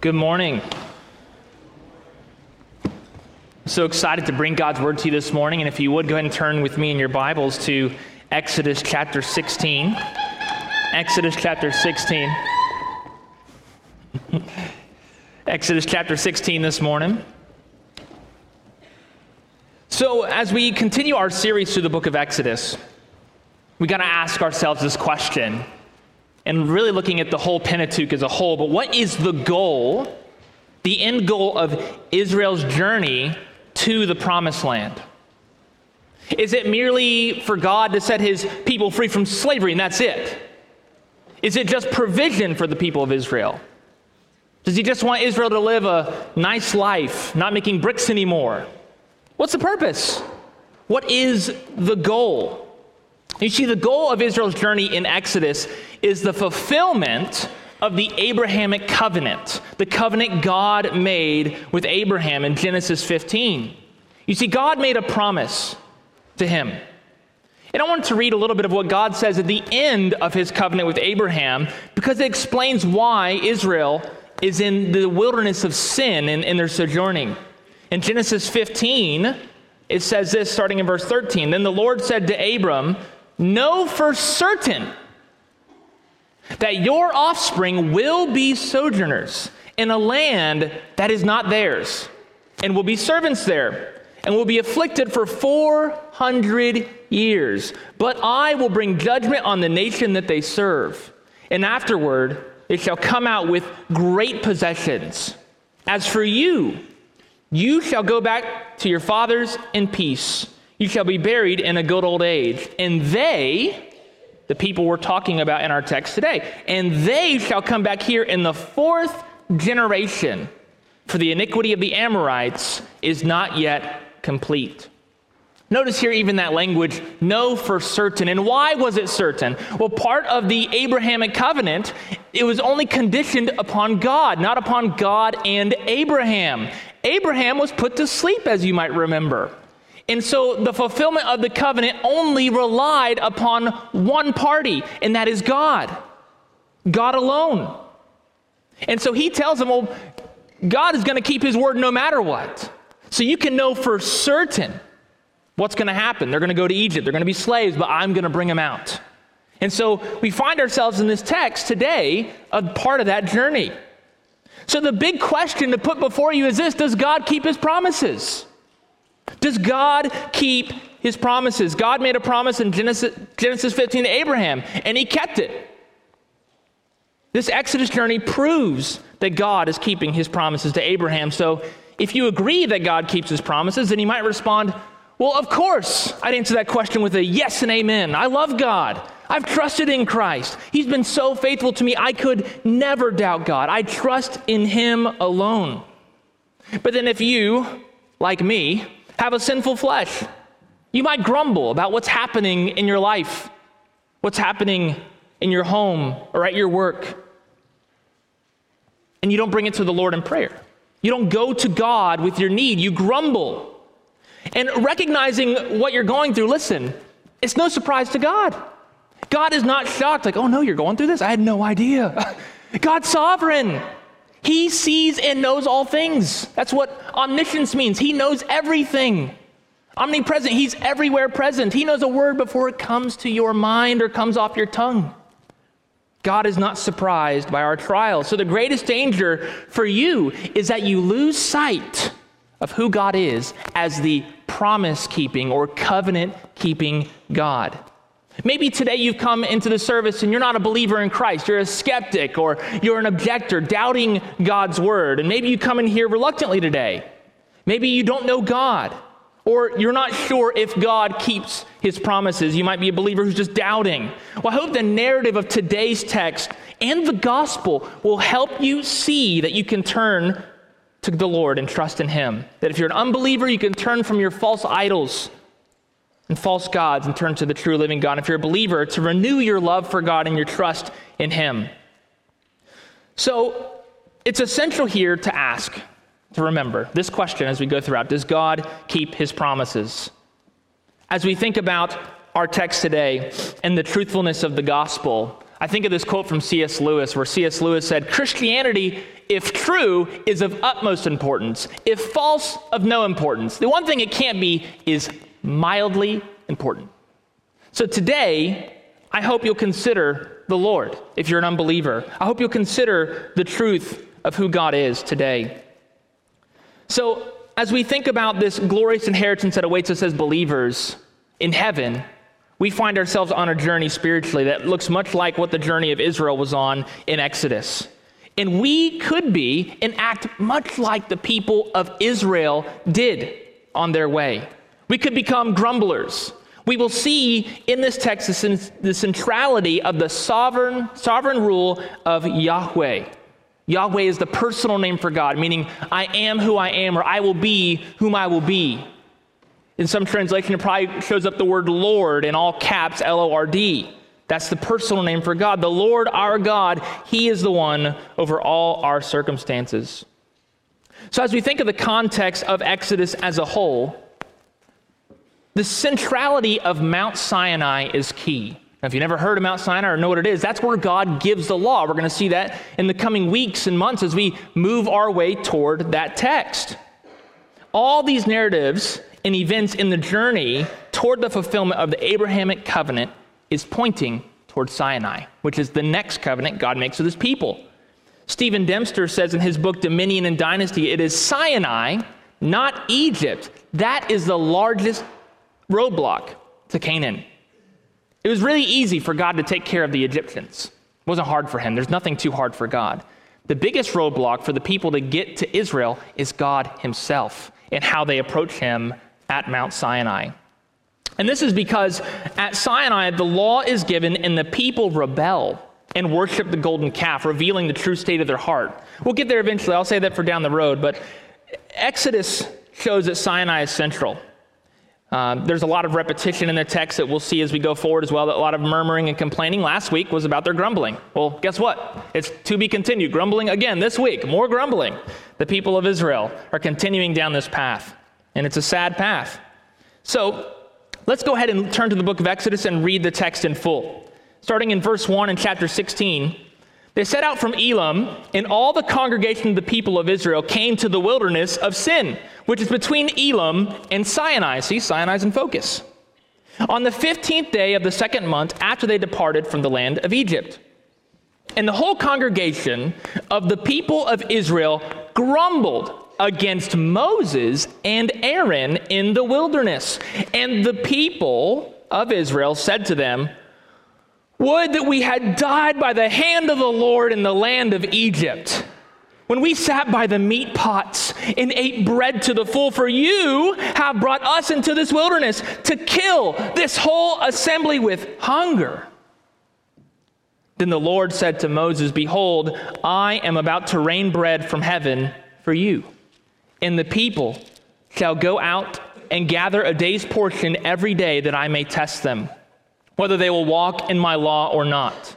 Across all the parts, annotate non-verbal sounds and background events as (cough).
Good morning. So excited to bring God's word to you this morning. And if you would, go ahead and turn with me in your Bibles to Exodus chapter 16. Exodus chapter 16. (laughs) Exodus chapter 16 this morning. So, as we continue our series through the book of Exodus, we got to ask ourselves this question and really looking at the whole Pentateuch as a whole. But what is the goal, the end goal of Israel's journey to the promised land? Is it merely for God to set his people free from slavery and that's it? Is it just provision for the people of Israel? Does he just want Israel to live a nice life, not making bricks anymore? What's the purpose? What is the goal? You see, the goal of Israel's journey in Exodus is the fulfillment of the Abrahamic covenant, the covenant God made with Abraham in Genesis 15. You see, God made a promise to him. And I wanted to read a little bit of what God says at the end of his covenant with Abraham because it explains why Israel is in the wilderness of sin in, in their sojourning. In Genesis 15, it says this starting in verse 13 Then the Lord said to Abram, Know for certain that your offspring will be sojourners in a land that is not theirs, and will be servants there, and will be afflicted for 400 years. But I will bring judgment on the nation that they serve, and afterward it shall come out with great possessions. As for you, you shall go back to your fathers in peace. You shall be buried in a good old age. And they, the people we're talking about in our text today. And they shall come back here in the fourth generation, for the iniquity of the Amorites is not yet complete. Notice here even that language, know for certain. And why was it certain? Well, part of the Abrahamic covenant, it was only conditioned upon God, not upon God and Abraham. Abraham was put to sleep, as you might remember. And so the fulfillment of the covenant only relied upon one party, and that is God. God alone. And so he tells them, well, God is going to keep his word no matter what. So you can know for certain what's going to happen. They're going to go to Egypt, they're going to be slaves, but I'm going to bring them out. And so we find ourselves in this text today, a part of that journey. So the big question to put before you is this Does God keep his promises? Does God keep his promises? God made a promise in Genesis, Genesis 15 to Abraham, and he kept it. This Exodus journey proves that God is keeping his promises to Abraham. So if you agree that God keeps his promises, then you might respond, Well, of course. I'd answer that question with a yes and amen. I love God. I've trusted in Christ. He's been so faithful to me, I could never doubt God. I trust in him alone. But then if you, like me, have a sinful flesh. You might grumble about what's happening in your life, what's happening in your home or at your work. And you don't bring it to the Lord in prayer. You don't go to God with your need. You grumble. And recognizing what you're going through, listen, it's no surprise to God. God is not shocked, like, oh no, you're going through this? I had no idea. (laughs) God's sovereign. He sees and knows all things. That's what omniscience means. He knows everything. Omnipresent, He's everywhere present. He knows a word before it comes to your mind or comes off your tongue. God is not surprised by our trials. So, the greatest danger for you is that you lose sight of who God is as the promise keeping or covenant keeping God. Maybe today you've come into the service and you're not a believer in Christ. You're a skeptic or you're an objector, doubting God's word. And maybe you come in here reluctantly today. Maybe you don't know God or you're not sure if God keeps his promises. You might be a believer who's just doubting. Well, I hope the narrative of today's text and the gospel will help you see that you can turn to the Lord and trust in him. That if you're an unbeliever, you can turn from your false idols and false gods and turn to the true living God. If you're a believer, to renew your love for God and your trust in Him. So it's essential here to ask, to remember this question as we go throughout Does God keep His promises? As we think about our text today and the truthfulness of the gospel, I think of this quote from C.S. Lewis, where C.S. Lewis said, Christianity, if true, is of utmost importance. If false, of no importance. The one thing it can't be is mildly important. So today, I hope you'll consider the Lord if you're an unbeliever. I hope you'll consider the truth of who God is today. So, as we think about this glorious inheritance that awaits us as believers in heaven, we find ourselves on a journey spiritually that looks much like what the journey of Israel was on in Exodus. And we could be and act much like the people of Israel did on their way. We could become grumblers. We will see in this text the centrality of the sovereign, sovereign rule of Yahweh. Yahweh is the personal name for God, meaning I am who I am, or I will be whom I will be. In some translation, it probably shows up the word Lord in all caps, L O R D. That's the personal name for God. The Lord our God, He is the one over all our circumstances. So, as we think of the context of Exodus as a whole, the centrality of Mount Sinai is key. Now, if you've never heard of Mount Sinai or know what it is, that's where God gives the law. We're going to see that in the coming weeks and months as we move our way toward that text. All these narratives and events in the journey toward the fulfillment of the Abrahamic covenant is pointing toward Sinai, which is the next covenant God makes with his people. Stephen Dempster says in his book Dominion and Dynasty, it is Sinai, not Egypt. That is the largest roadblock to Canaan. It was really easy for God to take care of the Egyptians. It wasn't hard for him. There's nothing too hard for God. The biggest roadblock for the people to get to Israel is God himself and how they approach him at Mount Sinai. And this is because at Sinai, the law is given and the people rebel and worship the golden calf, revealing the true state of their heart. We'll get there eventually. I'll say that for down the road. But Exodus shows that Sinai is central. Um, there's a lot of repetition in the text that we'll see as we go forward as well. That a lot of murmuring and complaining last week was about their grumbling. Well, guess what? It's to be continued. Grumbling again this week, more grumbling. The people of Israel are continuing down this path, and it's a sad path. So let's go ahead and turn to the book of Exodus and read the text in full. Starting in verse 1 in chapter 16. They set out from Elim, and all the congregation of the people of Israel came to the wilderness of Sin, which is between Elim and Sinai. See, Sinai's in focus. On the 15th day of the second month after they departed from the land of Egypt. And the whole congregation of the people of Israel grumbled against Moses and Aaron in the wilderness. And the people of Israel said to them, would that we had died by the hand of the Lord in the land of Egypt. When we sat by the meat pots and ate bread to the full, for you have brought us into this wilderness to kill this whole assembly with hunger. Then the Lord said to Moses, Behold, I am about to rain bread from heaven for you, and the people shall go out and gather a day's portion every day that I may test them whether they will walk in my law or not.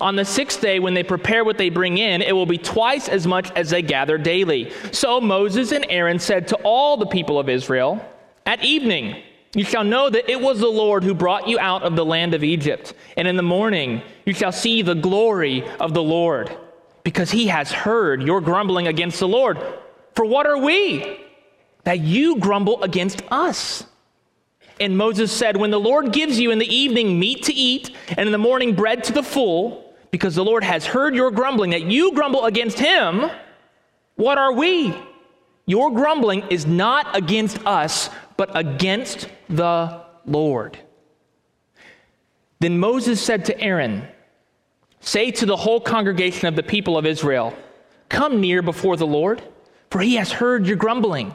On the sixth day, when they prepare what they bring in, it will be twice as much as they gather daily. So Moses and Aaron said to all the people of Israel, At evening, you shall know that it was the Lord who brought you out of the land of Egypt. And in the morning, you shall see the glory of the Lord, because he has heard your grumbling against the Lord. For what are we? That you grumble against us. And Moses said, When the Lord gives you in the evening meat to eat, and in the morning bread to the full, because the Lord has heard your grumbling, that you grumble against him, what are we? Your grumbling is not against us, but against the Lord. Then Moses said to Aaron, Say to the whole congregation of the people of Israel, Come near before the Lord, for he has heard your grumbling.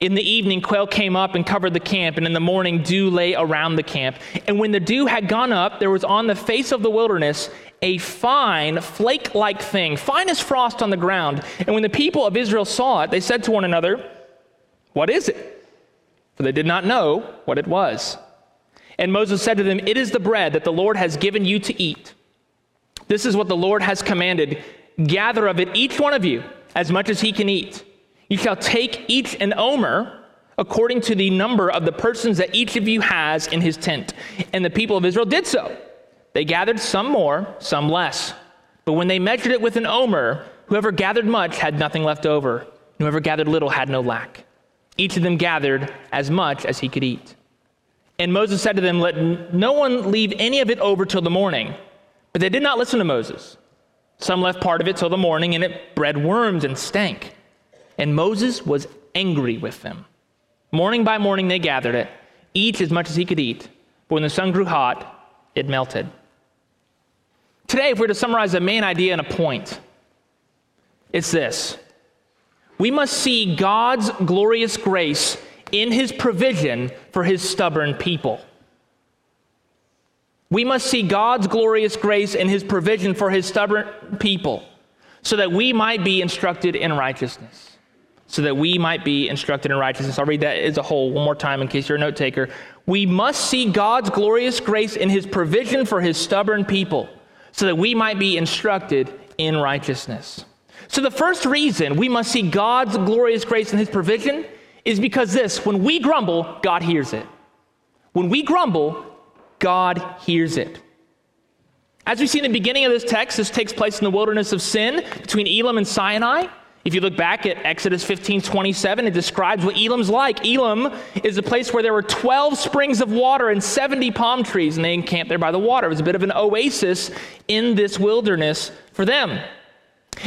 In the evening, quail came up and covered the camp, and in the morning, dew lay around the camp. And when the dew had gone up, there was on the face of the wilderness a fine, flake like thing, fine as frost on the ground. And when the people of Israel saw it, they said to one another, What is it? For they did not know what it was. And Moses said to them, It is the bread that the Lord has given you to eat. This is what the Lord has commanded gather of it, each one of you, as much as he can eat. You shall take each an omer according to the number of the persons that each of you has in his tent. And the people of Israel did so. They gathered some more, some less. But when they measured it with an omer, whoever gathered much had nothing left over. Whoever gathered little had no lack. Each of them gathered as much as he could eat. And Moses said to them, Let no one leave any of it over till the morning. But they did not listen to Moses. Some left part of it till the morning, and it bred worms and stank. And Moses was angry with them. Morning by morning they gathered it, each as much as he could eat. But when the sun grew hot, it melted. Today, if we we're to summarize the main idea and a point, it's this we must see God's glorious grace in his provision for his stubborn people. We must see God's glorious grace in his provision for his stubborn people so that we might be instructed in righteousness. So that we might be instructed in righteousness. I'll read that as a whole one more time in case you're a note taker. We must see God's glorious grace in his provision for his stubborn people so that we might be instructed in righteousness. So, the first reason we must see God's glorious grace in his provision is because this when we grumble, God hears it. When we grumble, God hears it. As we see in the beginning of this text, this takes place in the wilderness of sin between Elim and Sinai. If you look back at Exodus 15 27, it describes what Elim's like. Elim is a place where there were 12 springs of water and 70 palm trees, and they encamped there by the water. It was a bit of an oasis in this wilderness for them.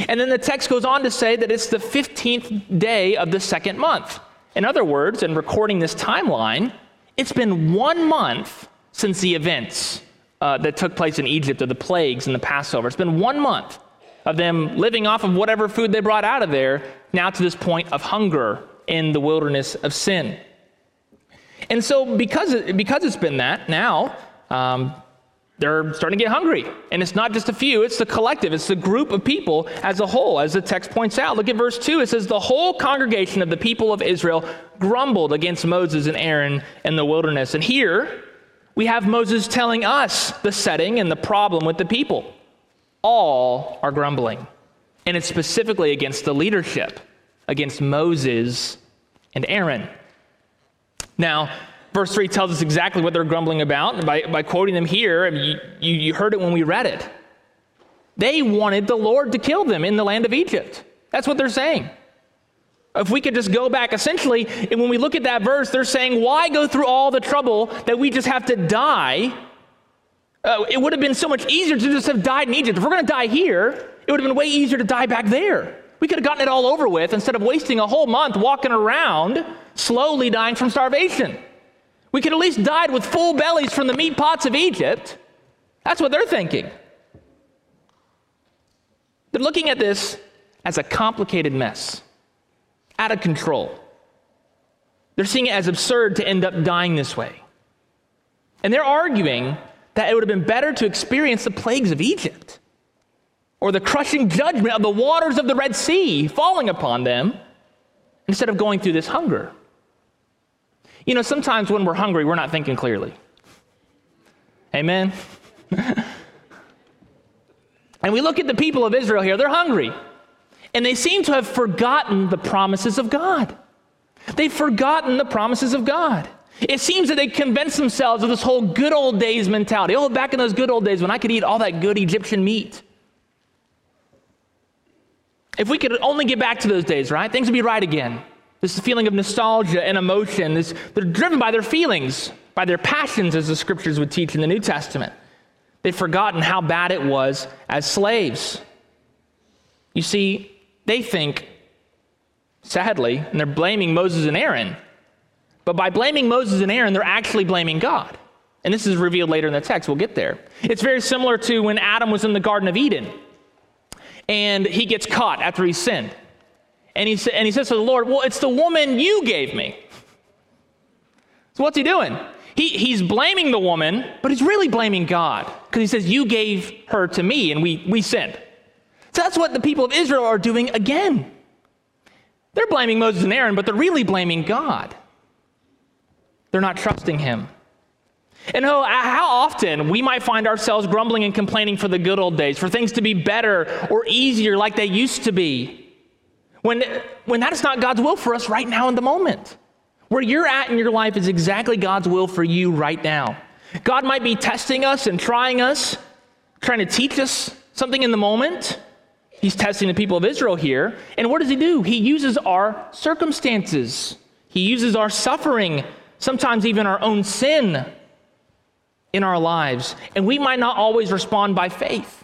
And then the text goes on to say that it's the 15th day of the second month. In other words, in recording this timeline, it's been one month since the events uh, that took place in Egypt of the plagues and the Passover. It's been one month of them living off of whatever food they brought out of there, now to this point of hunger in the wilderness of sin. And so, because, because it's been that, now um, they're starting to get hungry. And it's not just a few, it's the collective, it's the group of people as a whole, as the text points out. Look at verse 2. It says, The whole congregation of the people of Israel grumbled against Moses and Aaron in the wilderness. And here we have Moses telling us the setting and the problem with the people. All are grumbling. And it's specifically against the leadership, against Moses and Aaron. Now, Verse 3 tells us exactly what they're grumbling about. By, by quoting them here, you, you, you heard it when we read it. They wanted the Lord to kill them in the land of Egypt. That's what they're saying. If we could just go back, essentially, and when we look at that verse, they're saying, Why go through all the trouble that we just have to die? Uh, it would have been so much easier to just have died in Egypt. If we're going to die here, it would have been way easier to die back there. We could have gotten it all over with instead of wasting a whole month walking around, slowly dying from starvation. We could at least died with full bellies from the meat pots of Egypt. That's what they're thinking. They're looking at this as a complicated mess, out of control. They're seeing it as absurd to end up dying this way. And they're arguing that it would have been better to experience the plagues of Egypt or the crushing judgment of the waters of the Red Sea falling upon them instead of going through this hunger. You know, sometimes when we're hungry, we're not thinking clearly. Amen? (laughs) and we look at the people of Israel here, they're hungry. And they seem to have forgotten the promises of God. They've forgotten the promises of God. It seems that they convince themselves of this whole good old days mentality. Oh, back in those good old days when I could eat all that good Egyptian meat. If we could only get back to those days, right? Things would be right again. This feeling of nostalgia and emotion, this, they're driven by their feelings, by their passions, as the scriptures would teach in the New Testament. They've forgotten how bad it was as slaves. You see, they think, sadly, and they're blaming Moses and Aaron. But by blaming Moses and Aaron, they're actually blaming God. And this is revealed later in the text. We'll get there. It's very similar to when Adam was in the Garden of Eden and he gets caught after he sinned. And he, sa- and he says to the Lord, Well, it's the woman you gave me. So what's he doing? He, he's blaming the woman, but he's really blaming God because he says, You gave her to me and we, we sinned. So that's what the people of Israel are doing again. They're blaming Moses and Aaron, but they're really blaming God. They're not trusting him. And oh, how often we might find ourselves grumbling and complaining for the good old days, for things to be better or easier like they used to be, when, when that is not God's will for us right now in the moment. Where you're at in your life is exactly God's will for you right now. God might be testing us and trying us, trying to teach us something in the moment. He's testing the people of Israel here. And what does he do? He uses our circumstances, he uses our suffering, sometimes even our own sin in our lives. And we might not always respond by faith,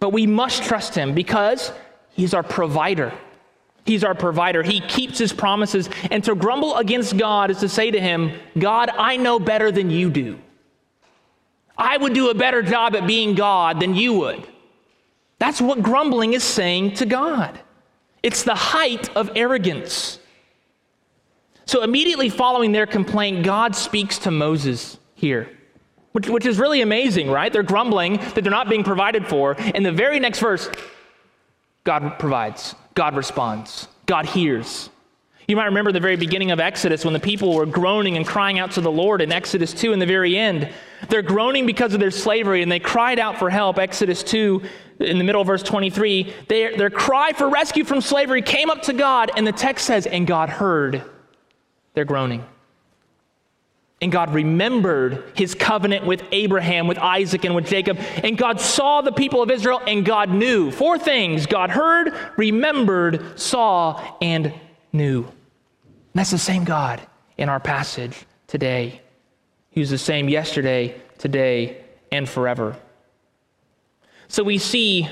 but we must trust him because he's our provider. He's our provider. He keeps his promises. And to grumble against God is to say to him, God, I know better than you do. I would do a better job at being God than you would. That's what grumbling is saying to God. It's the height of arrogance. So, immediately following their complaint, God speaks to Moses here, which, which is really amazing, right? They're grumbling that they're not being provided for. In the very next verse, God provides, God responds, God hears. You might remember the very beginning of Exodus when the people were groaning and crying out to the Lord in Exodus 2 in the very end. They're groaning because of their slavery and they cried out for help. Exodus 2, in the middle of verse 23, they, their cry for rescue from slavery came up to God, and the text says, and God heard their groaning. And God remembered his covenant with Abraham, with Isaac, and with Jacob. And God saw the people of Israel, and God knew. Four things God heard, remembered, saw, and knew. And that's the same God in our passage today. He's the same yesterday, today, and forever. So we see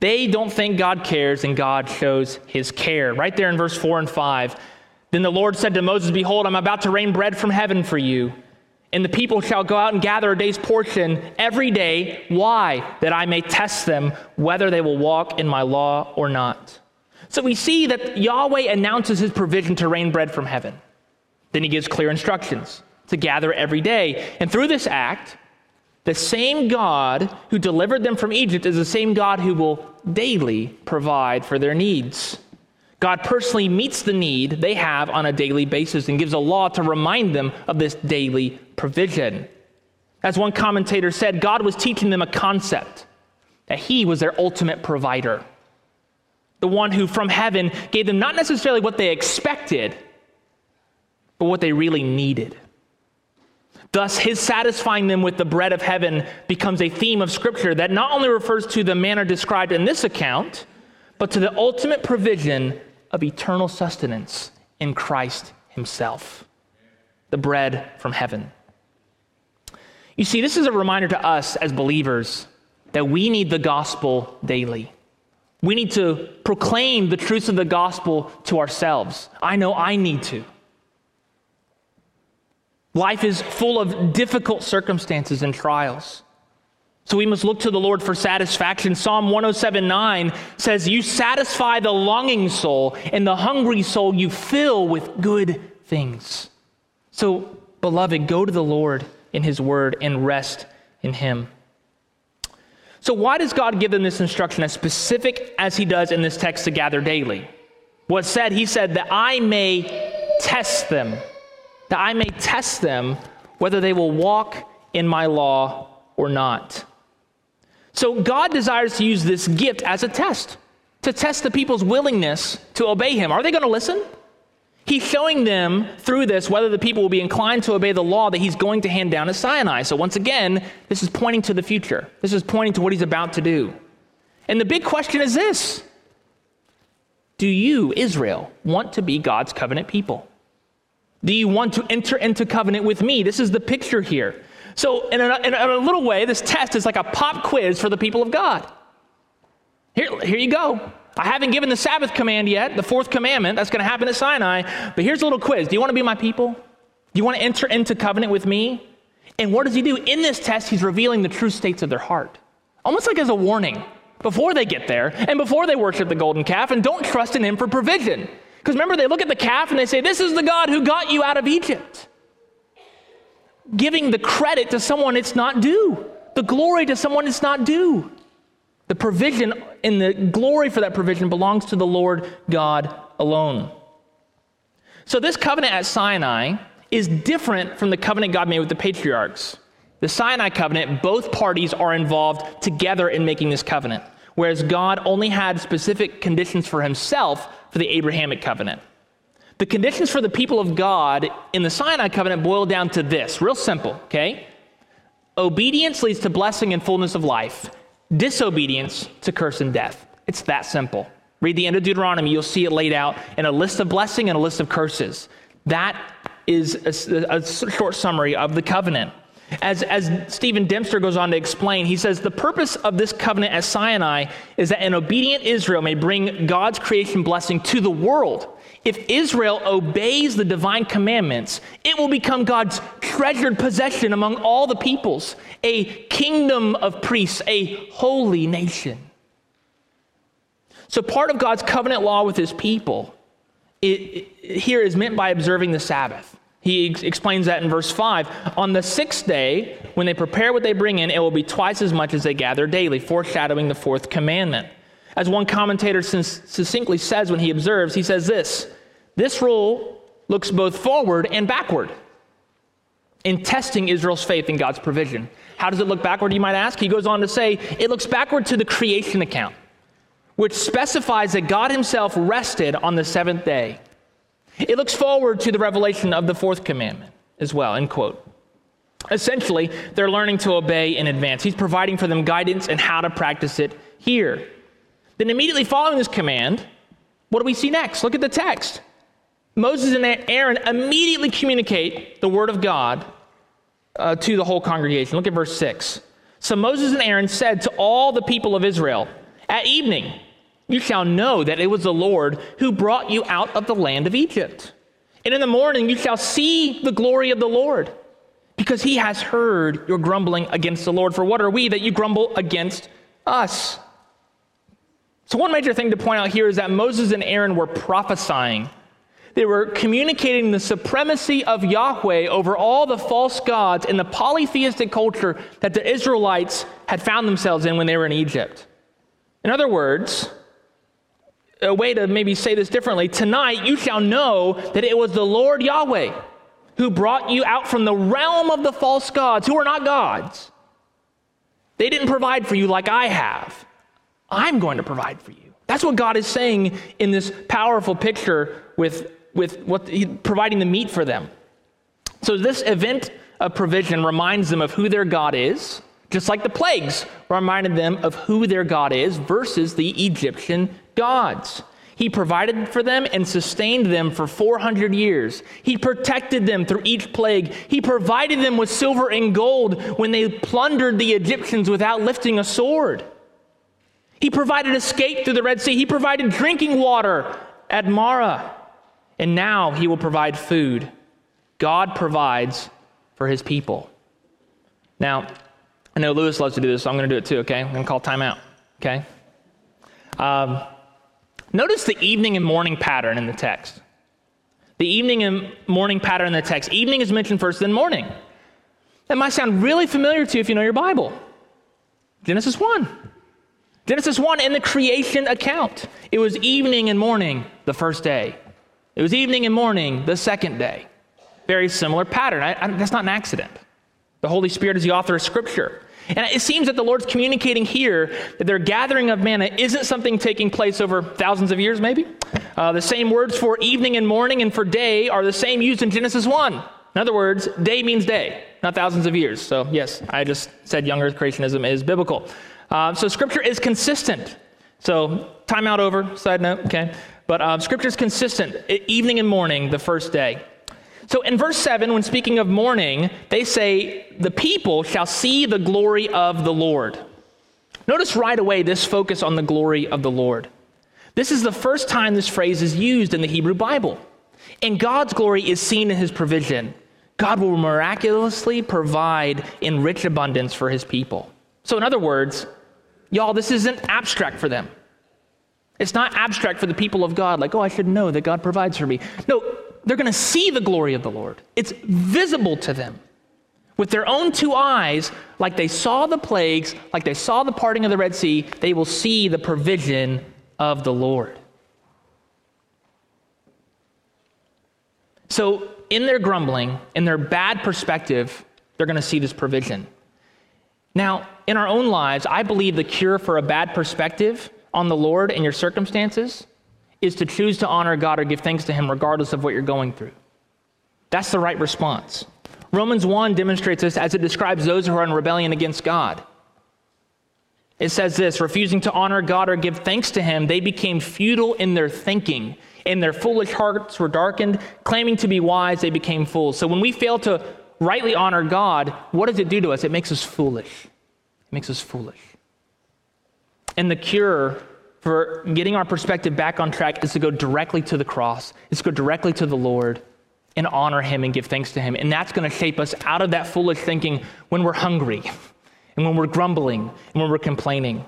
they don't think God cares, and God shows his care. Right there in verse 4 and 5. Then the Lord said to Moses, Behold, I'm about to rain bread from heaven for you. And the people shall go out and gather a day's portion every day. Why? That I may test them whether they will walk in my law or not. So we see that Yahweh announces his provision to rain bread from heaven. Then he gives clear instructions to gather every day. And through this act, the same God who delivered them from Egypt is the same God who will daily provide for their needs. God personally meets the need they have on a daily basis and gives a law to remind them of this daily provision. As one commentator said, God was teaching them a concept that He was their ultimate provider, the one who from heaven gave them not necessarily what they expected, but what they really needed. Thus, his satisfying them with the bread of heaven becomes a theme of Scripture that not only refers to the manna described in this account, but to the ultimate provision of eternal sustenance in Christ Himself, the bread from heaven. You see, this is a reminder to us as believers that we need the gospel daily. We need to proclaim the truths of the gospel to ourselves. I know I need to. Life is full of difficult circumstances and trials. So we must look to the Lord for satisfaction. Psalm 107:9 says, "You satisfy the longing soul, and the hungry soul you fill with good things." So, beloved, go to the Lord in his word and rest in him. So why does God give them this instruction as specific as he does in this text to gather daily? What said, he said that I may test them, that I may test them whether they will walk in my law or not. So God desires to use this gift as a test, to test the people's willingness to obey him. Are they going to listen? He's showing them through this whether the people will be inclined to obey the law that he's going to hand down at Sinai. So, once again, this is pointing to the future. This is pointing to what he's about to do. And the big question is this Do you, Israel, want to be God's covenant people? Do you want to enter into covenant with me? This is the picture here. So, in a, in a, little way, this test is like a pop quiz for the people of God. Here, here you go. I haven't given the Sabbath command yet, the fourth commandment. That's going to happen at Sinai. But here's a little quiz Do you want to be my people? Do you want to enter into covenant with me? And what does he do? In this test, he's revealing the true states of their heart, almost like as a warning. before they get there and before they worship the golden calf and don't trust in him for provision. Because remember, they look at the calf and they say, This is the God who got you out of Egypt. Giving the credit to someone it's not due, the glory to someone it's not due. The provision and the glory for that provision belongs to the Lord God alone. So, this covenant at Sinai is different from the covenant God made with the patriarchs. The Sinai covenant, both parties are involved together in making this covenant, whereas God only had specific conditions for himself for the Abrahamic covenant. The conditions for the people of God in the Sinai covenant boil down to this real simple, okay? Obedience leads to blessing and fullness of life, disobedience to curse and death. It's that simple. Read the end of Deuteronomy, you'll see it laid out in a list of blessing and a list of curses. That is a, a short summary of the covenant. As, as Stephen Dempster goes on to explain, he says the purpose of this covenant at Sinai is that an obedient Israel may bring God's creation blessing to the world. If Israel obeys the divine commandments, it will become God's treasured possession among all the peoples, a kingdom of priests, a holy nation. So, part of God's covenant law with his people it, it, here is meant by observing the Sabbath. He ex- explains that in verse 5. On the sixth day, when they prepare what they bring in, it will be twice as much as they gather daily, foreshadowing the fourth commandment. As one commentator succinctly says when he observes, he says this This rule looks both forward and backward in testing Israel's faith in God's provision. How does it look backward, you might ask? He goes on to say, It looks backward to the creation account, which specifies that God himself rested on the seventh day. It looks forward to the revelation of the fourth commandment as well, end quote. Essentially, they're learning to obey in advance. He's providing for them guidance and how to practice it here. Then, immediately following this command, what do we see next? Look at the text. Moses and Aaron immediately communicate the word of God uh, to the whole congregation. Look at verse 6. So Moses and Aaron said to all the people of Israel, At evening, you shall know that it was the Lord who brought you out of the land of Egypt. And in the morning you shall see the glory of the Lord, because he has heard your grumbling against the Lord. For what are we that you grumble against us? So, one major thing to point out here is that Moses and Aaron were prophesying. They were communicating the supremacy of Yahweh over all the false gods in the polytheistic culture that the Israelites had found themselves in when they were in Egypt. In other words, a way to maybe say this differently tonight you shall know that it was the Lord Yahweh who brought you out from the realm of the false gods who are not gods. They didn't provide for you like I have. I'm going to provide for you. That's what God is saying in this powerful picture with, with what providing the meat for them. So, this event of provision reminds them of who their God is, just like the plagues reminded them of who their God is versus the Egyptian gods. He provided for them and sustained them for 400 years. He protected them through each plague. He provided them with silver and gold when they plundered the Egyptians without lifting a sword. He provided escape through the Red Sea. He provided drinking water at Marah. And now he will provide food. God provides for his people. Now, I know Lewis loves to do this, so I'm going to do it too, okay? I'm going to call timeout, okay? Um, Notice the evening and morning pattern in the text. The evening and morning pattern in the text. Evening is mentioned first, then morning. That might sound really familiar to you if you know your Bible. Genesis 1. Genesis 1 in the creation account. It was evening and morning the first day. It was evening and morning the second day. Very similar pattern. I, I, that's not an accident. The Holy Spirit is the author of Scripture. And it seems that the Lord's communicating here that their gathering of manna isn't something taking place over thousands of years, maybe. Uh, the same words for evening and morning and for day are the same used in Genesis 1. In other words, day means day, not thousands of years. So, yes, I just said young earth creationism is biblical. Uh, so, scripture is consistent. So, timeout over, side note, okay? But uh, scripture is consistent, evening and morning, the first day. So in verse 7, when speaking of morning, they say, The people shall see the glory of the Lord. Notice right away this focus on the glory of the Lord. This is the first time this phrase is used in the Hebrew Bible. And God's glory is seen in his provision. God will miraculously provide in rich abundance for his people. So, in other words, Y'all, this isn't abstract for them. It's not abstract for the people of God, like, oh, I should know that God provides for me. No, they're going to see the glory of the Lord. It's visible to them. With their own two eyes, like they saw the plagues, like they saw the parting of the Red Sea, they will see the provision of the Lord. So, in their grumbling, in their bad perspective, they're going to see this provision. Now, in our own lives, I believe the cure for a bad perspective on the Lord and your circumstances is to choose to honor God or give thanks to Him regardless of what you're going through. That's the right response. Romans 1 demonstrates this as it describes those who are in rebellion against God. It says this refusing to honor God or give thanks to Him, they became futile in their thinking, and their foolish hearts were darkened. Claiming to be wise, they became fools. So when we fail to rightly honor God, what does it do to us? It makes us foolish. It makes us foolish. And the cure for getting our perspective back on track is to go directly to the cross, is to go directly to the Lord and honor Him and give thanks to Him. And that's going to shape us out of that foolish thinking when we're hungry and when we're grumbling and when we're complaining.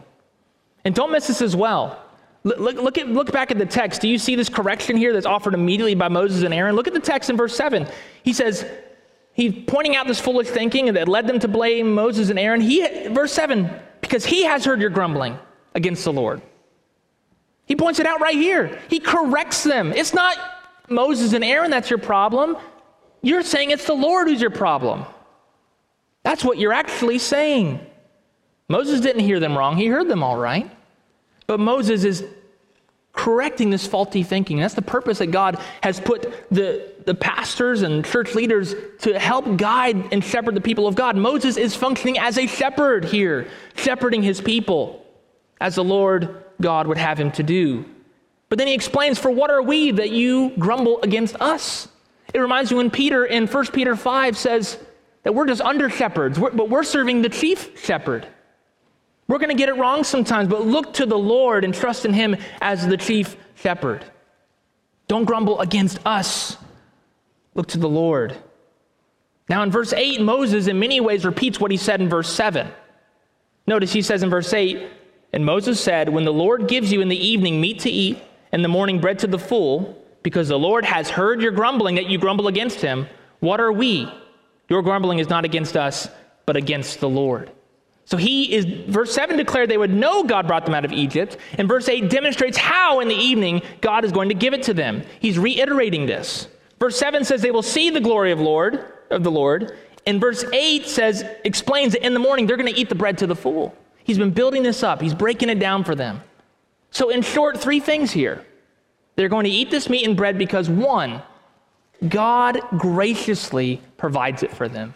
And don't miss this as well. Look, look, at, look back at the text. Do you see this correction here that's offered immediately by Moses and Aaron? Look at the text in verse 7. He says, He's pointing out this foolish thinking that led them to blame Moses and Aaron. He, verse 7, because he has heard your grumbling against the Lord. He points it out right here. He corrects them. It's not Moses and Aaron that's your problem. You're saying it's the Lord who's your problem. That's what you're actually saying. Moses didn't hear them wrong, he heard them all right. But Moses is correcting this faulty thinking. That's the purpose that God has put the, the pastors and church leaders to help guide and shepherd the people of God. Moses is functioning as a shepherd here, shepherding his people as the Lord God would have him to do. But then he explains, For what are we that you grumble against us? It reminds me when Peter in 1 Peter 5 says that we're just under shepherds, but we're serving the chief shepherd. We're going to get it wrong sometimes, but look to the Lord and trust in Him as the chief shepherd. Don't grumble against us. Look to the Lord. Now, in verse 8, Moses in many ways repeats what he said in verse 7. Notice he says in verse 8, And Moses said, When the Lord gives you in the evening meat to eat, and the morning bread to the full, because the Lord has heard your grumbling that you grumble against him, what are we? Your grumbling is not against us, but against the Lord. So he is, verse 7 declared they would know God brought them out of Egypt. And verse 8 demonstrates how in the evening God is going to give it to them. He's reiterating this. Verse 7 says they will see the glory of Lord of the Lord. And verse 8 says, explains that in the morning they're going to eat the bread to the full. He's been building this up, he's breaking it down for them. So, in short, three things here. They're going to eat this meat and bread because one, God graciously provides it for them.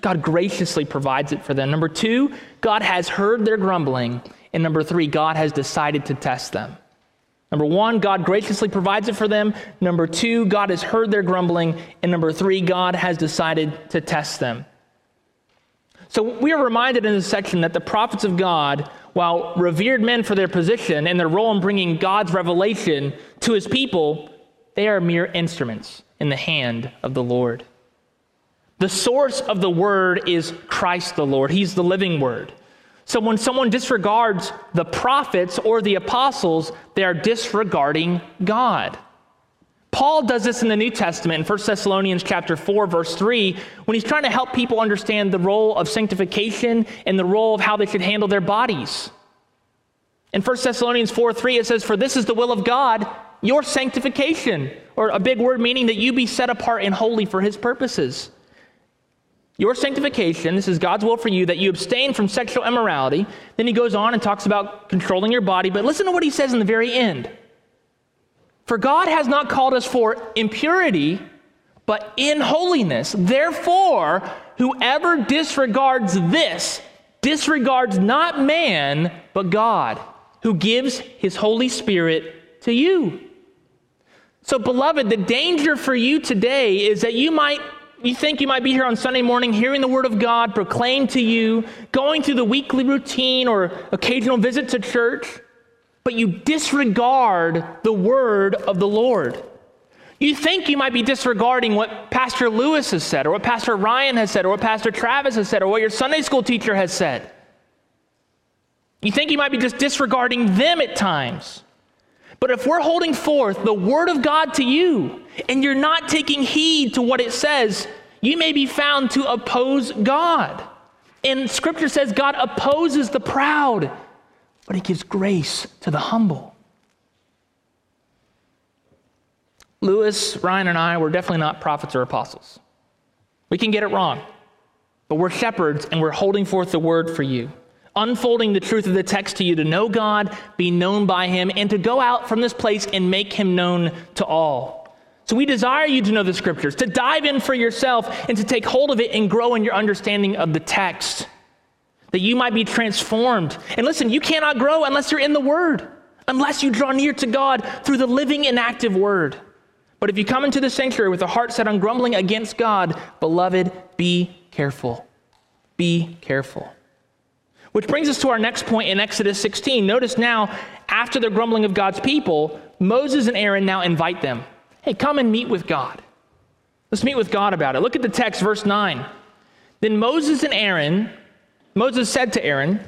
God graciously provides it for them. Number two, God has heard their grumbling. And number three, God has decided to test them. Number one, God graciously provides it for them. Number two, God has heard their grumbling. And number three, God has decided to test them. So we are reminded in this section that the prophets of God, while revered men for their position and their role in bringing God's revelation to his people, they are mere instruments in the hand of the Lord. The source of the word is Christ the Lord. He's the living word. So when someone disregards the prophets or the apostles, they are disregarding God. Paul does this in the New Testament in 1 Thessalonians chapter 4 verse 3 when he's trying to help people understand the role of sanctification and the role of how they should handle their bodies. In 1 Thessalonians 4 3, it says, For this is the will of God, your sanctification, or a big word meaning that you be set apart and holy for his purposes. Your sanctification, this is God's will for you, that you abstain from sexual immorality. Then he goes on and talks about controlling your body. But listen to what he says in the very end. For God has not called us for impurity, but in holiness. Therefore, whoever disregards this disregards not man, but God, who gives his Holy Spirit to you. So, beloved, the danger for you today is that you might you think you might be here on Sunday morning hearing the Word of God proclaimed to you, going through the weekly routine or occasional visit to church, but you disregard the Word of the Lord. You think you might be disregarding what Pastor Lewis has said, or what Pastor Ryan has said, or what Pastor Travis has said, or what your Sunday school teacher has said. You think you might be just disregarding them at times. But if we're holding forth the word of God to you and you're not taking heed to what it says, you may be found to oppose God. And scripture says God opposes the proud, but he gives grace to the humble. Lewis, Ryan, and I were definitely not prophets or apostles. We can get it wrong, but we're shepherds and we're holding forth the word for you, unfolding the truth of the text to you to know God, be known by him, and to go out from this place and make him known to all. So we desire you to know the scriptures, to dive in for yourself, and to take hold of it and grow in your understanding of the text, that you might be transformed. And listen, you cannot grow unless you're in the Word, unless you draw near to God through the living and active Word. But if you come into the sanctuary with a heart set on grumbling against God, beloved, be careful. Be careful. Which brings us to our next point in Exodus 16. Notice now, after the grumbling of God's people, Moses and Aaron now invite them. Hey, come and meet with God. Let's meet with God about it. Look at the text, verse 9. Then Moses and Aaron, Moses said to Aaron,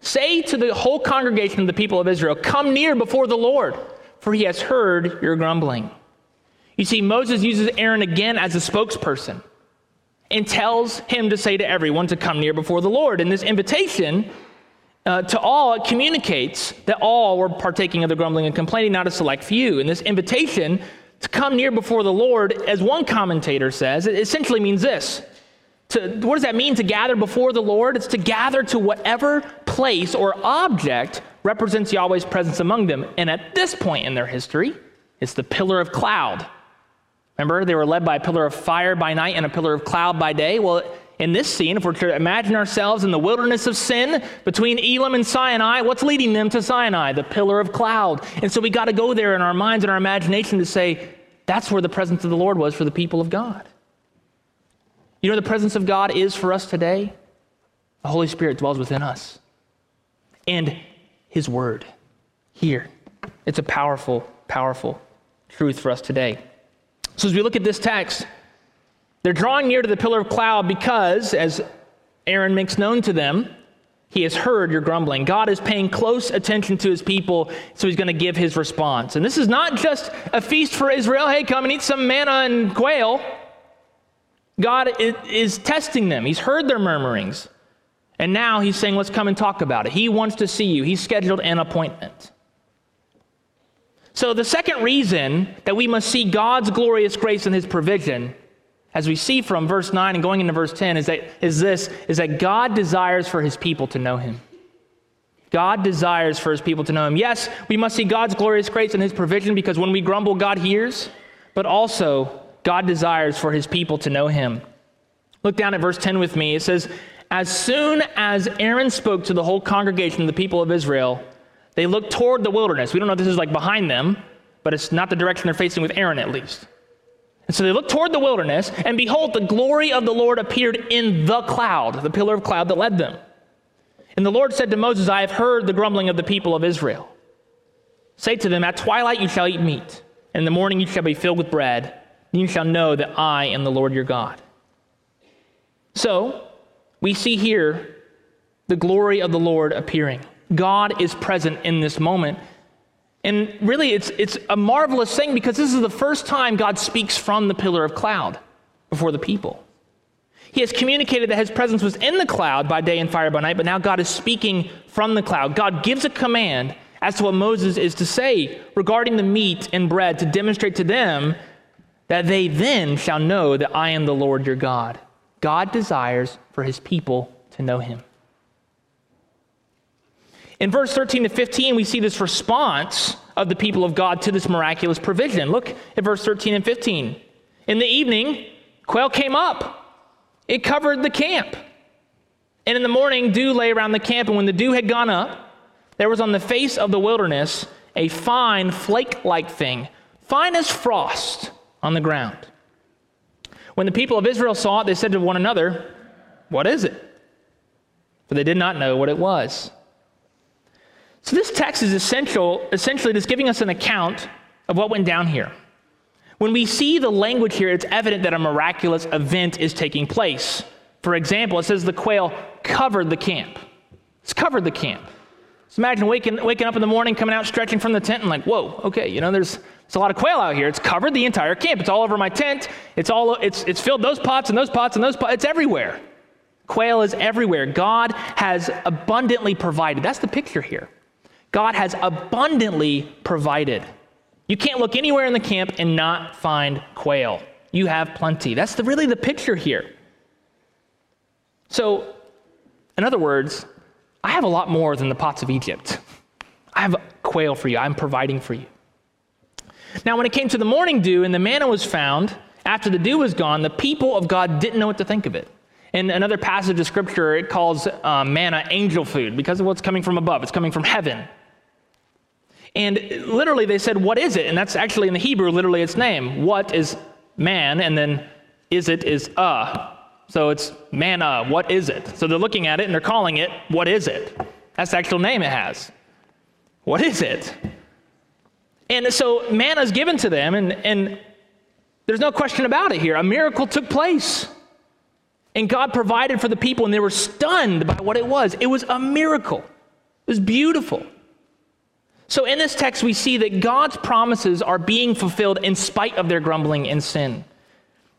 Say to the whole congregation of the people of Israel, Come near before the Lord, for he has heard your grumbling. You see, Moses uses Aaron again as a spokesperson and tells him to say to everyone to come near before the Lord. And this invitation uh, to all, it communicates that all were partaking of the grumbling and complaining, not a select few. And this invitation to come near before the Lord, as one commentator says, it essentially means this. To, what does that mean to gather before the Lord? It's to gather to whatever place or object represents Yahweh's presence among them. And at this point in their history, it's the pillar of cloud. Remember, they were led by a pillar of fire by night and a pillar of cloud by day. Well, in this scene, if we're to imagine ourselves in the wilderness of sin between Elim and Sinai, what's leading them to Sinai? The pillar of cloud. And so we got to go there in our minds and our imagination to say, that's where the presence of the Lord was for the people of God. You know the presence of God is for us today? The Holy Spirit dwells within us. And His Word here. It's a powerful, powerful truth for us today. So as we look at this text, they're drawing near to the pillar of cloud because, as Aaron makes known to them, he has heard your grumbling. God is paying close attention to his people, so he's going to give his response. And this is not just a feast for Israel. Hey, come and eat some manna and quail. God is testing them. He's heard their murmurings. And now he's saying, let's come and talk about it. He wants to see you. He's scheduled an appointment. So, the second reason that we must see God's glorious grace and his provision as we see from verse 9 and going into verse 10 is that is this is that God desires for his people to know him. God desires for his people to know him. Yes, we must see God's glorious grace and his provision because when we grumble God hears, but also God desires for his people to know him. Look down at verse 10 with me. It says, "As soon as Aaron spoke to the whole congregation of the people of Israel, they looked toward the wilderness." We don't know if this is like behind them, but it's not the direction they're facing with Aaron at least. And so they looked toward the wilderness, and behold, the glory of the Lord appeared in the cloud, the pillar of cloud that led them. And the Lord said to Moses, I have heard the grumbling of the people of Israel. Say to them, At twilight you shall eat meat, and in the morning you shall be filled with bread, and you shall know that I am the Lord your God. So, we see here the glory of the Lord appearing. God is present in this moment and really, it's, it's a marvelous thing because this is the first time God speaks from the pillar of cloud before the people. He has communicated that his presence was in the cloud by day and fire by night, but now God is speaking from the cloud. God gives a command as to what Moses is to say regarding the meat and bread to demonstrate to them that they then shall know that I am the Lord your God. God desires for his people to know him. In verse 13 to 15, we see this response of the people of God to this miraculous provision. Look at verse 13 and 15. In the evening, quail came up, it covered the camp. And in the morning, dew lay around the camp. And when the dew had gone up, there was on the face of the wilderness a fine flake like thing, fine as frost on the ground. When the people of Israel saw it, they said to one another, What is it? For they did not know what it was. So this text is essential, essentially just giving us an account of what went down here. When we see the language here, it's evident that a miraculous event is taking place. For example, it says the quail covered the camp. It's covered the camp. So imagine waking, waking up in the morning, coming out, stretching from the tent, and like, whoa, okay, you know, there's, there's a lot of quail out here. It's covered the entire camp. It's all over my tent. It's all it's it's filled those pots and those pots and those pots. It's everywhere. Quail is everywhere. God has abundantly provided. That's the picture here. God has abundantly provided. You can't look anywhere in the camp and not find quail. You have plenty. That's the, really the picture here. So, in other words, I have a lot more than the pots of Egypt. I have quail for you. I'm providing for you. Now, when it came to the morning dew and the manna was found, after the dew was gone, the people of God didn't know what to think of it. In another passage of scripture, it calls uh, manna angel food because of what's coming from above, it's coming from heaven. And literally, they said, What is it? And that's actually in the Hebrew, literally its name. What is man? And then is it is uh. So it's manna. What is it? So they're looking at it and they're calling it, What is it? That's the actual name it has. What is it? And so manna is given to them, and, and there's no question about it here. A miracle took place. And God provided for the people, and they were stunned by what it was. It was a miracle, it was beautiful. So, in this text, we see that God's promises are being fulfilled in spite of their grumbling and sin.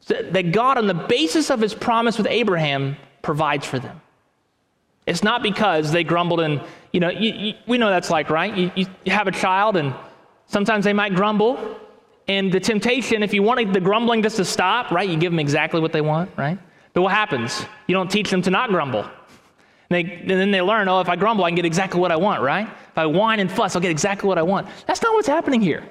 That God, on the basis of his promise with Abraham, provides for them. It's not because they grumbled and, you know, you, you, we know that's like, right? You, you have a child and sometimes they might grumble. And the temptation, if you want the grumbling just to stop, right, you give them exactly what they want, right? But what happens? You don't teach them to not grumble. And, they, and then they learn, oh, if I grumble, I can get exactly what I want, right? If I whine and fuss, I'll get exactly what I want. That's not what's happening here.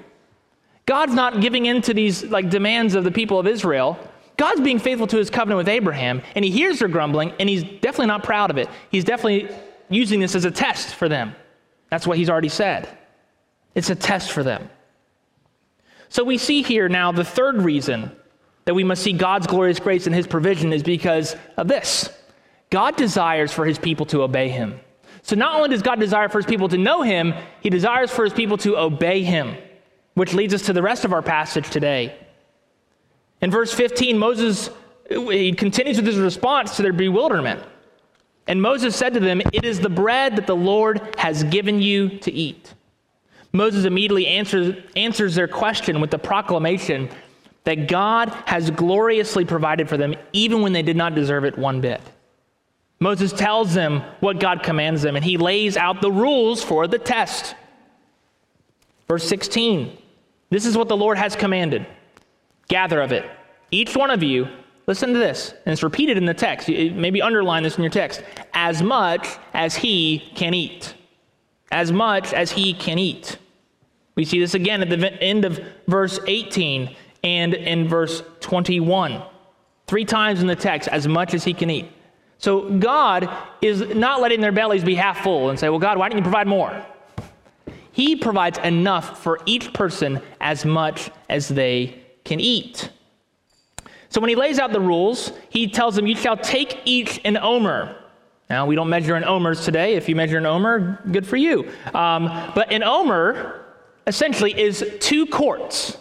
God's not giving in to these like demands of the people of Israel. God's being faithful to his covenant with Abraham, and he hears their grumbling, and he's definitely not proud of it. He's definitely using this as a test for them. That's what he's already said. It's a test for them. So we see here now the third reason that we must see God's glorious grace and his provision is because of this God desires for his people to obey him. So not only does God desire for his people to know him, he desires for his people to obey him, which leads us to the rest of our passage today. In verse 15, Moses he continues with his response to their bewilderment. And Moses said to them, It is the bread that the Lord has given you to eat. Moses immediately answers, answers their question with the proclamation that God has gloriously provided for them even when they did not deserve it one bit. Moses tells them what God commands them, and he lays out the rules for the test. Verse 16 This is what the Lord has commanded gather of it, each one of you. Listen to this, and it's repeated in the text. Maybe underline this in your text. As much as he can eat. As much as he can eat. We see this again at the end of verse 18 and in verse 21. Three times in the text, as much as he can eat. So God is not letting their bellies be half full and say, Well, God, why didn't you provide more? He provides enough for each person as much as they can eat. So when he lays out the rules, he tells them, You shall take each an omer. Now, we don't measure in omers today. If you measure an omer, good for you. Um, but an omer essentially is two quarts.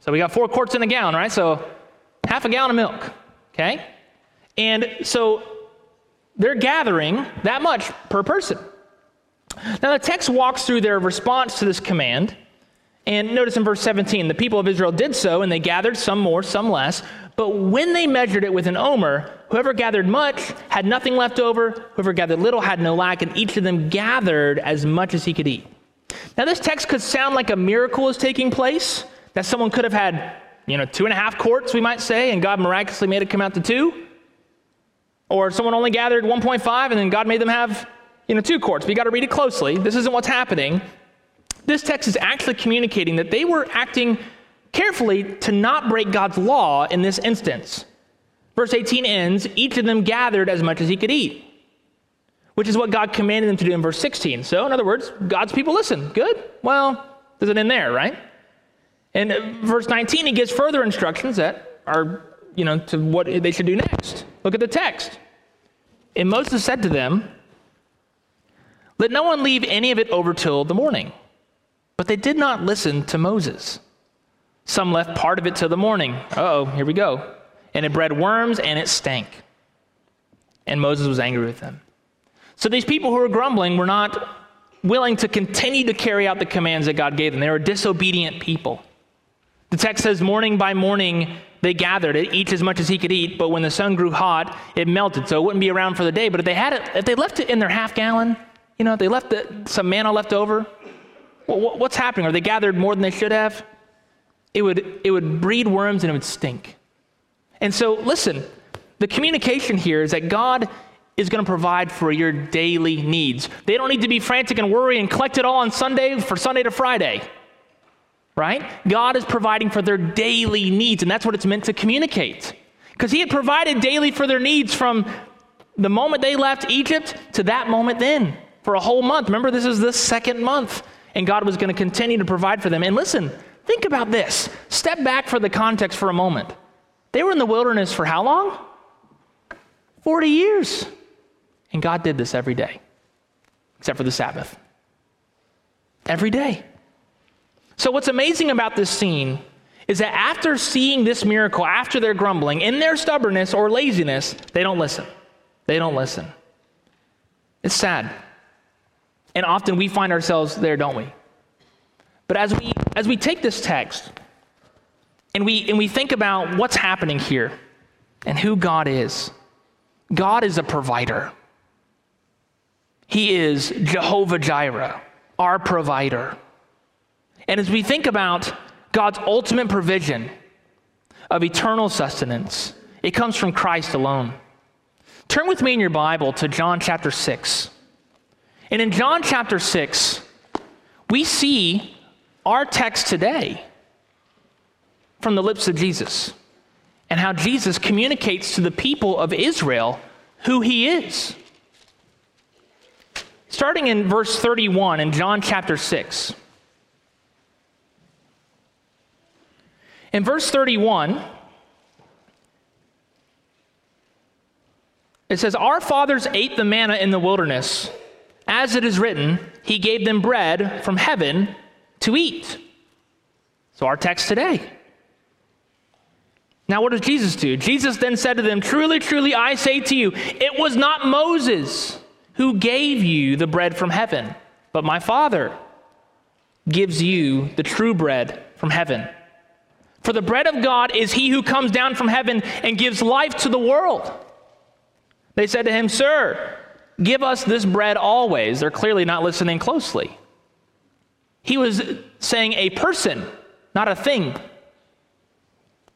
So we got four quarts in a gallon, right? So half a gallon of milk, okay? And so they're gathering that much per person. Now the text walks through their response to this command. And notice in verse 17, the people of Israel did so, and they gathered some more, some less. But when they measured it with an omer, whoever gathered much had nothing left over, whoever gathered little had no lack, and each of them gathered as much as he could eat. Now, this text could sound like a miracle is taking place, that someone could have had, you know, two and a half quarts, we might say, and God miraculously made it come out to two. Or someone only gathered 1.5 and then God made them have, you know, two quarts. But you got to read it closely. This isn't what's happening. This text is actually communicating that they were acting carefully to not break God's law in this instance. Verse 18 ends, each of them gathered as much as he could eat, which is what God commanded them to do in verse 16. So, in other words, God's people listen. Good? Well, does it end there, right? And uh, verse 19, he gives further instructions that are, you know, to what they should do next. Look at the text. And Moses said to them, Let no one leave any of it over till the morning. But they did not listen to Moses. Some left part of it till the morning. oh, here we go. And it bred worms and it stank. And Moses was angry with them. So these people who were grumbling were not willing to continue to carry out the commands that God gave them. They were disobedient people. The text says, morning by morning they gathered it, each as much as he could eat, but when the sun grew hot, it melted, so it wouldn't be around for the day. But if they had it, if they left it in their half gallon, you know, they left the, some manna left over, what's happening? Are they gathered more than they should have? It would, it would breed worms and it would stink. And so, listen, the communication here is that God is going to provide for your daily needs. They don't need to be frantic and worry and collect it all on Sunday for Sunday to Friday. Right? God is providing for their daily needs, and that's what it's meant to communicate. Because He had provided daily for their needs from the moment they left Egypt to that moment then for a whole month. Remember, this is the second month, and God was going to continue to provide for them. And listen, think about this. Step back for the context for a moment. They were in the wilderness for how long? 40 years. And God did this every day, except for the Sabbath. Every day. So, what's amazing about this scene is that after seeing this miracle, after their grumbling, in their stubbornness or laziness, they don't listen. They don't listen. It's sad. And often we find ourselves there, don't we? But as we as we take this text and we and we think about what's happening here and who God is, God is a provider. He is Jehovah Jireh, our provider. And as we think about God's ultimate provision of eternal sustenance, it comes from Christ alone. Turn with me in your Bible to John chapter 6. And in John chapter 6, we see our text today from the lips of Jesus and how Jesus communicates to the people of Israel who he is. Starting in verse 31 in John chapter 6. In verse 31, it says, Our fathers ate the manna in the wilderness. As it is written, He gave them bread from heaven to eat. So, our text today. Now, what does Jesus do? Jesus then said to them, Truly, truly, I say to you, it was not Moses who gave you the bread from heaven, but my Father gives you the true bread from heaven. For the bread of God is he who comes down from heaven and gives life to the world. They said to him, Sir, give us this bread always. They're clearly not listening closely. He was saying a person, not a thing.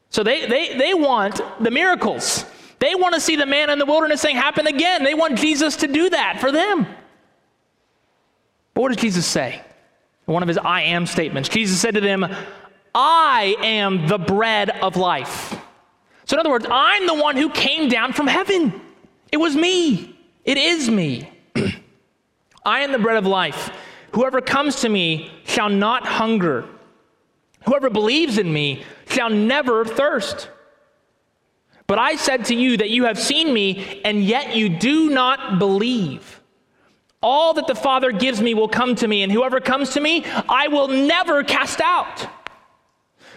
So they, they, they want the miracles. They want to see the man in the wilderness thing happen again. They want Jesus to do that for them. But what does Jesus say? One of his I am statements. Jesus said to them, I am the bread of life. So, in other words, I'm the one who came down from heaven. It was me. It is me. (clears throat) I am the bread of life. Whoever comes to me shall not hunger. Whoever believes in me shall never thirst. But I said to you that you have seen me, and yet you do not believe. All that the Father gives me will come to me, and whoever comes to me, I will never cast out.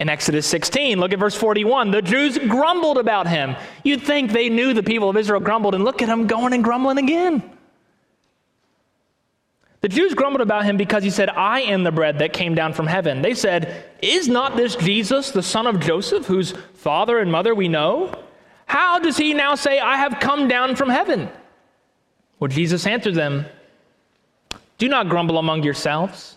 in Exodus 16. Look at verse 41. The Jews grumbled about him. You'd think they knew the people of Israel grumbled, and look at him going and grumbling again. The Jews grumbled about him because he said, I am the bread that came down from heaven. They said, Is not this Jesus, the son of Joseph, whose father and mother we know? How does he now say, I have come down from heaven? Well, Jesus answered them, Do not grumble among yourselves.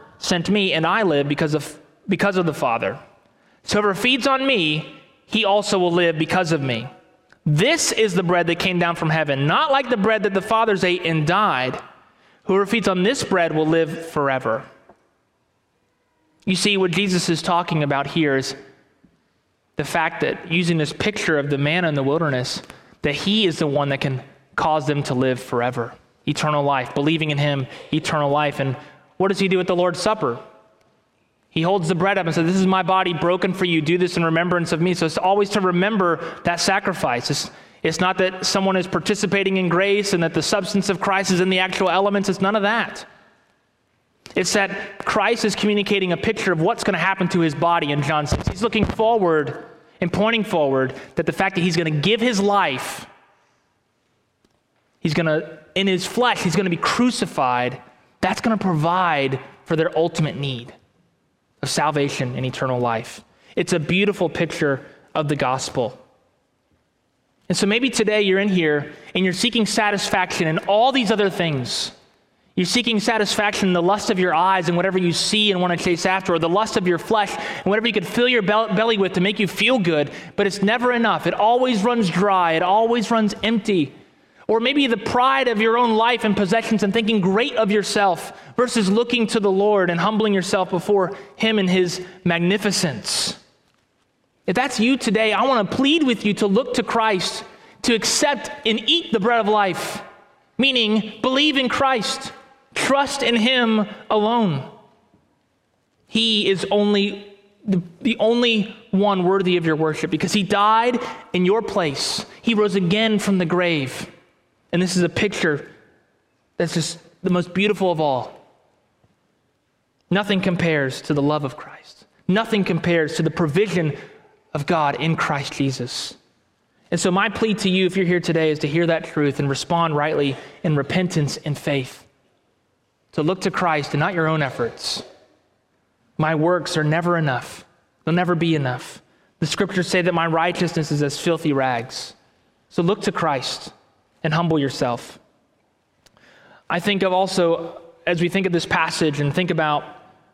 sent me, and I live because of, because of the Father. So whoever feeds on me, he also will live because of me. This is the bread that came down from heaven, not like the bread that the fathers ate and died. Whoever feeds on this bread will live forever. You see, what Jesus is talking about here is the fact that using this picture of the manna in the wilderness, that he is the one that can cause them to live forever, eternal life, believing in him, eternal life. And what does he do at the Lord's Supper? He holds the bread up and says, This is my body broken for you. Do this in remembrance of me. So it's always to remember that sacrifice. It's, it's not that someone is participating in grace and that the substance of Christ is in the actual elements. It's none of that. It's that Christ is communicating a picture of what's going to happen to his body in John 6. He's looking forward and pointing forward that the fact that he's going to give his life, he's going to, in his flesh, he's going to be crucified. That's going to provide for their ultimate need of salvation and eternal life. It's a beautiful picture of the gospel. And so maybe today you're in here and you're seeking satisfaction in all these other things. You're seeking satisfaction in the lust of your eyes and whatever you see and want to chase after, or the lust of your flesh and whatever you could fill your belly with to make you feel good, but it's never enough. It always runs dry, it always runs empty. Or maybe the pride of your own life and possessions and thinking great of yourself versus looking to the Lord and humbling yourself before Him in His magnificence. If that's you today, I want to plead with you to look to Christ, to accept and eat the bread of life, meaning believe in Christ, trust in Him alone. He is only the, the only one worthy of your worship because He died in your place, He rose again from the grave. And this is a picture that's just the most beautiful of all. Nothing compares to the love of Christ. Nothing compares to the provision of God in Christ Jesus. And so, my plea to you, if you're here today, is to hear that truth and respond rightly in repentance and faith. To look to Christ and not your own efforts. My works are never enough, they'll never be enough. The scriptures say that my righteousness is as filthy rags. So, look to Christ and humble yourself. I think of also, as we think of this passage and think about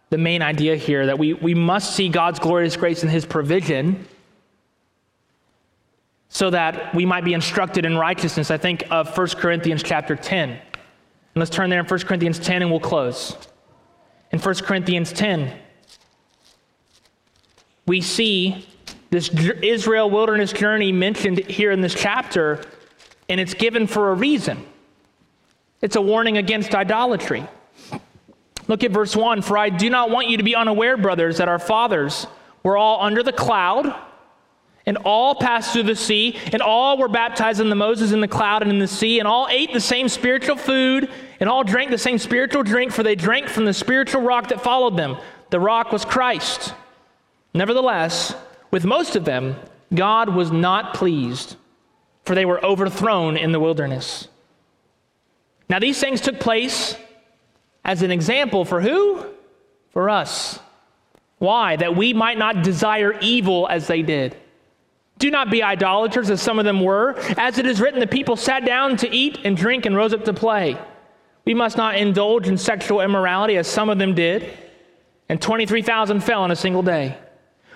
the main idea here, that we, we must see God's glorious grace and his provision so that we might be instructed in righteousness. I think of 1 Corinthians chapter 10. And let's turn there in 1 Corinthians 10 and we'll close. In 1 Corinthians 10, we see this Israel wilderness journey mentioned here in this chapter and it's given for a reason. It's a warning against idolatry. Look at verse 1 For I do not want you to be unaware, brothers, that our fathers were all under the cloud, and all passed through the sea, and all were baptized in the Moses in the cloud and in the sea, and all ate the same spiritual food, and all drank the same spiritual drink, for they drank from the spiritual rock that followed them. The rock was Christ. Nevertheless, with most of them, God was not pleased for they were overthrown in the wilderness. Now, these things took place as an example for who? For us. Why? That we might not desire evil as they did. Do not be idolaters as some of them were. As it is written, the people sat down to eat and drink and rose up to play. We must not indulge in sexual immorality as some of them did. And 23,000 fell in a single day.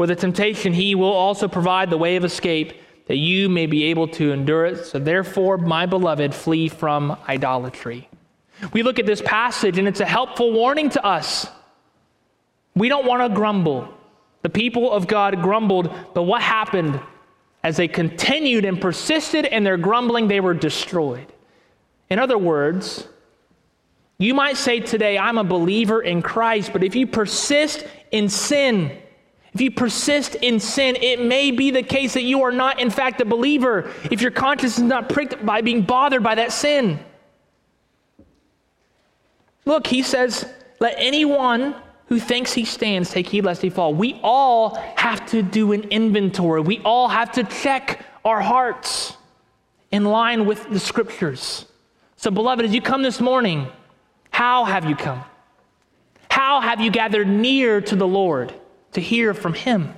For the temptation, he will also provide the way of escape that you may be able to endure it. So, therefore, my beloved, flee from idolatry. We look at this passage, and it's a helpful warning to us. We don't want to grumble. The people of God grumbled, but what happened? As they continued and persisted in their grumbling, they were destroyed. In other words, you might say today, I'm a believer in Christ, but if you persist in sin, if you persist in sin, it may be the case that you are not, in fact, a believer if your conscience is not pricked by being bothered by that sin. Look, he says, let anyone who thinks he stands take heed lest he fall. We all have to do an inventory. We all have to check our hearts in line with the scriptures. So, beloved, as you come this morning, how have you come? How have you gathered near to the Lord to hear from him?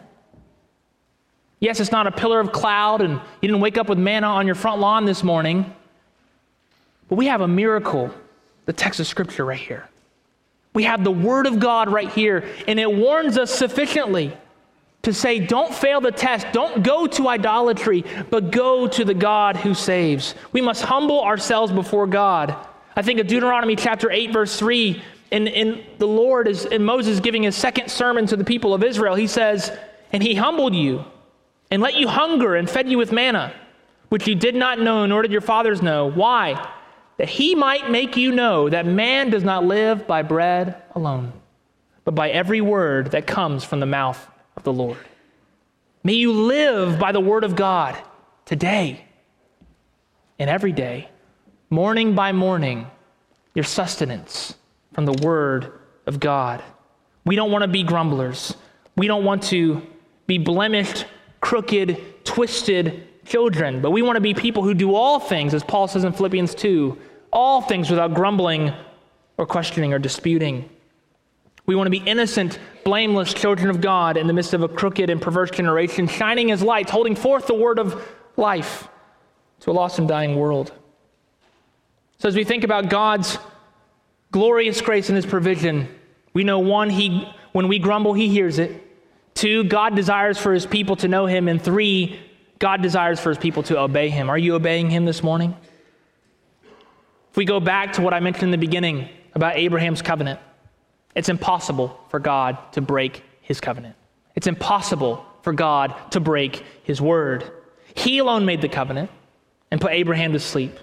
Yes, it's not a pillar of cloud, and you didn't wake up with manna on your front lawn this morning, but we have a miracle, the text of Scripture right here. We have the Word of God right here, and it warns us sufficiently to say, don't fail the test. Don't go to idolatry, but go to the God who saves. We must humble ourselves before God. I think of Deuteronomy chapter 8, verse 3, and, the Lord is, and Moses giving his second sermon to the people of Israel. He says, And he humbled you, and let you hunger, and fed you with manna, which you did not know, nor did your fathers know. Why? that he might make you know that man does not live by bread alone, but by every word that comes from the mouth of the Lord. May you live by the word of God today and every day, morning by morning, your sustenance from the word of God. We don't want to be grumblers. We don't want to be blemished, crooked, twisted children, but we want to be people who do all things, as Paul says in Philippians 2, all things without grumbling or questioning or disputing. We want to be innocent, blameless children of God in the midst of a crooked and perverse generation, shining as lights, holding forth the word of life to a lost and dying world. So, as we think about God's glorious grace and his provision, we know one, he, when we grumble, he hears it. Two, God desires for his people to know him. And three, God desires for his people to obey him. Are you obeying him this morning? If we go back to what I mentioned in the beginning about Abraham's covenant, it's impossible for God to break his covenant. It's impossible for God to break his word. He alone made the covenant and put Abraham to sleep.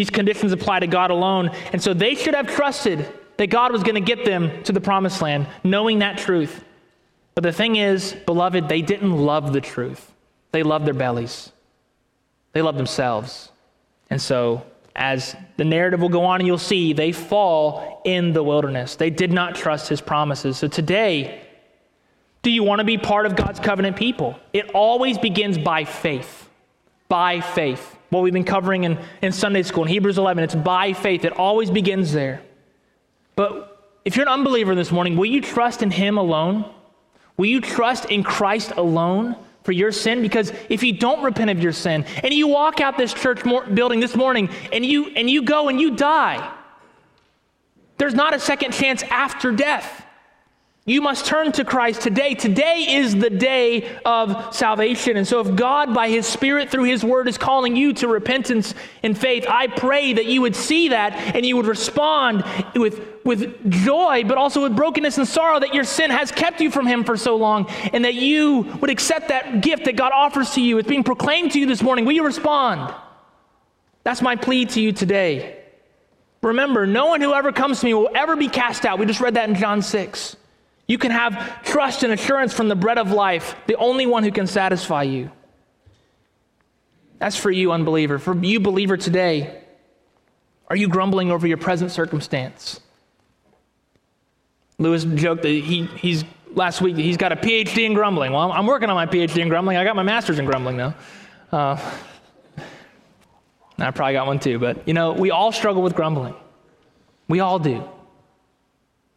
These conditions apply to God alone, and so they should have trusted that God was going to get them to the promised land, knowing that truth. But the thing is, beloved, they didn't love the truth. They loved their bellies, they loved themselves. And so, as the narrative will go on and you'll see, they fall in the wilderness. They did not trust his promises. So, today, do you want to be part of God's covenant people? It always begins by faith. By faith. What we've been covering in, in Sunday school in Hebrews 11, it's by faith. It always begins there. But if you're an unbeliever this morning, will you trust in Him alone? Will you trust in Christ alone? for your sin because if you don't repent of your sin and you walk out this church building this morning and you and you go and you die there's not a second chance after death you must turn to Christ today. Today is the day of salvation. And so, if God, by His Spirit, through His Word, is calling you to repentance and faith, I pray that you would see that and you would respond with, with joy, but also with brokenness and sorrow that your sin has kept you from Him for so long, and that you would accept that gift that God offers to you. It's being proclaimed to you this morning. Will you respond? That's my plea to you today. Remember, no one who ever comes to me will ever be cast out. We just read that in John 6. You can have trust and assurance from the bread of life, the only one who can satisfy you. That's for you, unbeliever. For you, believer, today, are you grumbling over your present circumstance? Lewis joked that he, he's last week he's got a PhD in grumbling. Well, I'm working on my PhD in grumbling. I got my master's in grumbling now. Uh, I probably got one too, but you know, we all struggle with grumbling. We all do.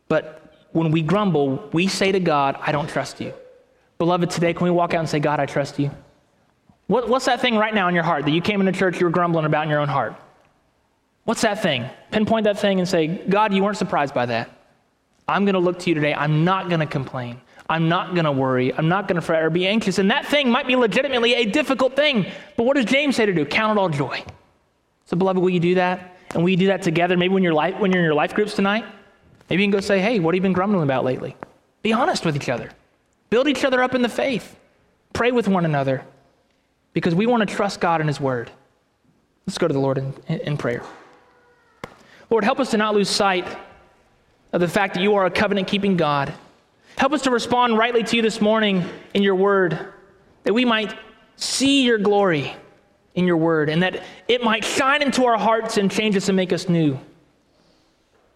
But when we grumble, we say to God, I don't trust you. Beloved, today, can we walk out and say, God, I trust you? What, what's that thing right now in your heart that you came into church, you were grumbling about in your own heart? What's that thing? Pinpoint that thing and say, God, you weren't surprised by that. I'm going to look to you today. I'm not going to complain. I'm not going to worry. I'm not going to fret or be anxious. And that thing might be legitimately a difficult thing. But what does James say to do? Count it all joy. So, beloved, will you do that? And will you do that together? Maybe when you're, life, when you're in your life groups tonight? Maybe you can go say, hey, what have you been grumbling about lately? Be honest with each other. Build each other up in the faith. Pray with one another because we want to trust God and His Word. Let's go to the Lord in, in prayer. Lord, help us to not lose sight of the fact that you are a covenant keeping God. Help us to respond rightly to you this morning in your word, that we might see your glory in your word, and that it might shine into our hearts and change us and make us new.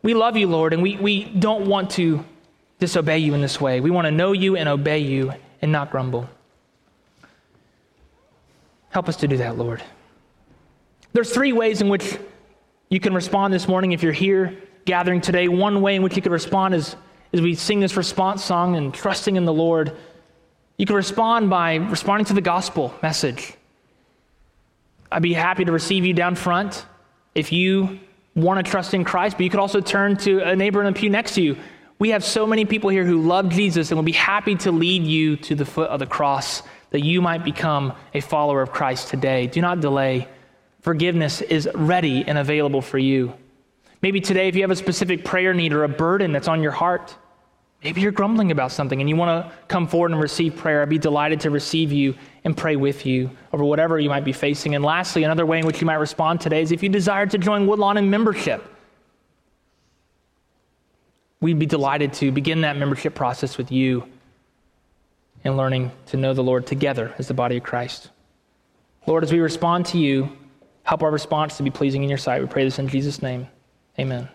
We love you, Lord, and we, we don't want to disobey you in this way. We want to know you and obey you and not grumble. Help us to do that, Lord. There's three ways in which you can respond this morning if you're here gathering today. One way in which you could respond is as we sing this response song and trusting in the Lord. You can respond by responding to the gospel message. I'd be happy to receive you down front if you want to trust in Christ, but you could also turn to a neighbor in the pew next to you. We have so many people here who love Jesus and will be happy to lead you to the foot of the cross that you might become a follower of Christ today. Do not delay. Forgiveness is ready and available for you. Maybe today, if you have a specific prayer need or a burden that's on your heart, maybe you're grumbling about something and you want to come forward and receive prayer. I'd be delighted to receive you and pray with you over whatever you might be facing. And lastly, another way in which you might respond today is if you desire to join Woodlawn in membership. We'd be delighted to begin that membership process with you and learning to know the Lord together as the body of Christ. Lord, as we respond to you, help our response to be pleasing in your sight. We pray this in Jesus' name. Amen.